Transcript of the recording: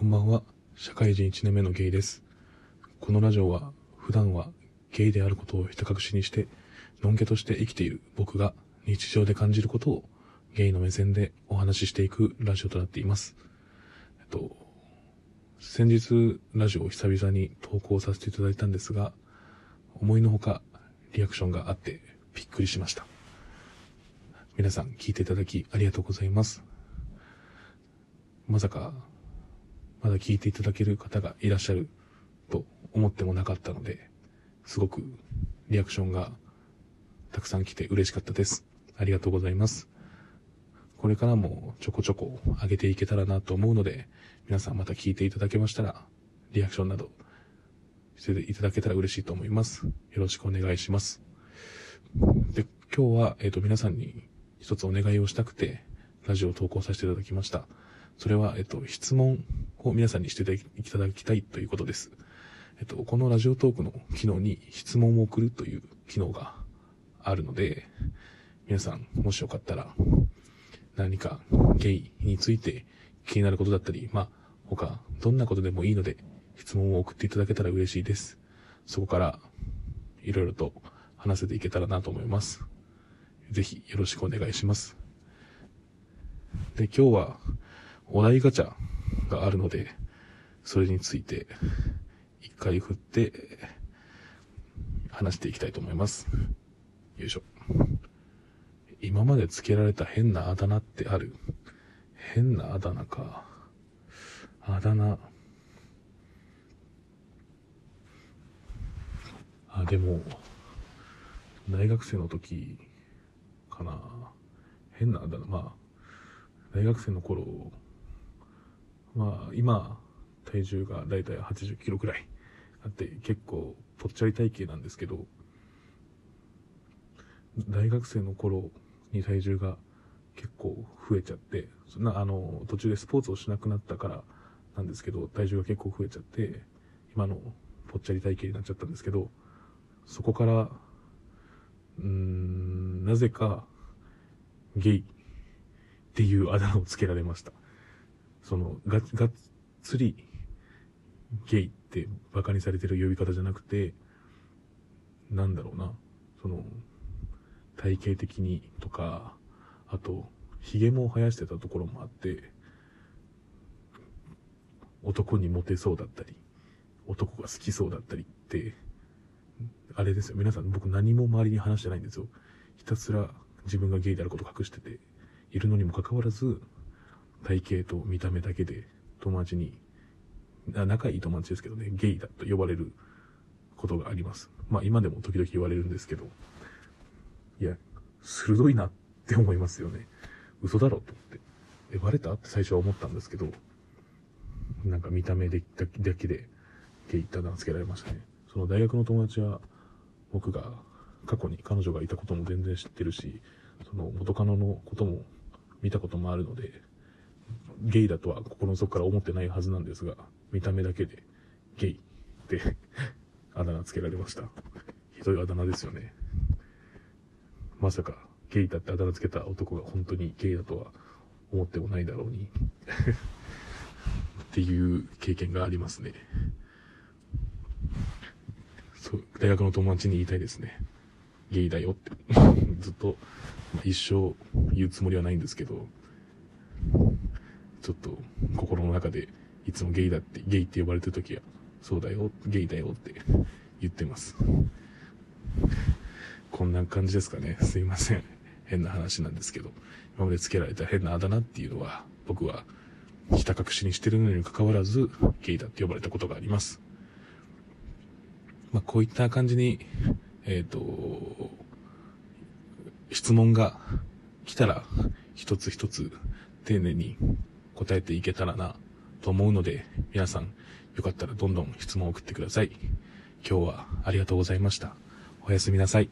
こんばんは。社会人1年目のゲイです。このラジオは、普段はゲイであることをひた隠しにして、のんけとして生きている僕が日常で感じることをゲイの目線でお話ししていくラジオとなっています。えっと、先日ラジオを久々に投稿させていただいたんですが、思いのほかリアクションがあってびっくりしました。皆さん聞いていただきありがとうございます。まさか、まだ聞いていただける方がいらっしゃると思ってもなかったので、すごくリアクションがたくさん来て嬉しかったです。ありがとうございます。これからもちょこちょこ上げていけたらなと思うので、皆さんまた聞いていただけましたら、リアクションなどしていただけたら嬉しいと思います。よろしくお願いします。で、今日は、えっ、と、皆さんに一つお願いをしたくて、ラジオを投稿させていただきました。それは、えっ、と、質問を皆さんにしていただきたいということです。えっと、このラジオトークの機能に質問を送るという機能があるので、皆さん、もしよかったら、何かゲイについて気になることだったり、まあ、他、どんなことでもいいので、質問を送っていただけたら嬉しいです。そこから、いろいろと話せていけたらなと思います。ぜひ、よろしくお願いします。で、今日は、お題ガチャがあるので、それについて、一回振って、話していきたいと思います。よいしょ。今まで付けられた変なあだ名ってある？変なあだ名か。あだ名。あ、でも、大学生の時かな。変なあだ名。まあ、大学生の頃、まあ、今、体重がだいたい80キロくらいあって、結構ぽっちゃり体型なんですけど、大学生の頃に体重が結構増えちゃって、そんな、あの、途中でスポーツをしなくなったからなんですけど、体重が結構増えちゃって、今のぽっちゃり体型になっちゃったんですけど、そこから、うーん、なぜか、ゲイっていうあだ名をつけられました。その、が、がっつり、ゲイって馬鹿にされてる呼び方じゃなくて、なんだろうな、その、体型的にとか、あと、髭も生やしてたところもあって、男にモテそうだったり、男が好きそうだったりって、あれですよ。皆さん、僕何も周りに話してないんですよ。ひたすら自分がゲイであることを隠してて、いるのにもかかわらず、体型と見た目だけで友達に、仲いい友達ですけどね、ゲイだと呼ばれることがあります。まあ今でも時々言われるんですけど、いや、鋭いなって思いますよね。嘘だろと思って。え、バレた？って最初は思ったんですけど、なんか見た目でだけでゲイってあだ名つけられましたね。その大学の友達は、僕が過去に彼女がいたことも全然知ってるし、その元カノのことも見たこともあるので、ゲイだとは心の底から思ってないはずなんですが、見た目だけでゲイって あだ名つけられました。ひどいあだ名ですよね。まさかゲイだってあだ名つけた男が本当にゲイだとは思ってもないだろうに。っていう経験がありますね。そう、大学の友達に言いたいですね。ゲイだよって。ずっと、一生言うつもりはないんですけど、ちょっと心の中でいつもゲイだって、ゲイって呼ばれてる時は、そうだよ、ゲイだよって 言ってます。こんな感じですかね。すいません。変な話なんですけど、今まで付けられた変なあだ名っていうのは、僕は、ひた隠しにしてるのにもかかわらず、ゲイだって呼ばれたことがあります。まあ、こういった感じに、えっ、と、質問が来たら、一つ一つ丁寧に答えていけたらなと思うので、皆さん、よかったらどんどん質問を送ってください。今日はありがとうございました。おやすみなさい。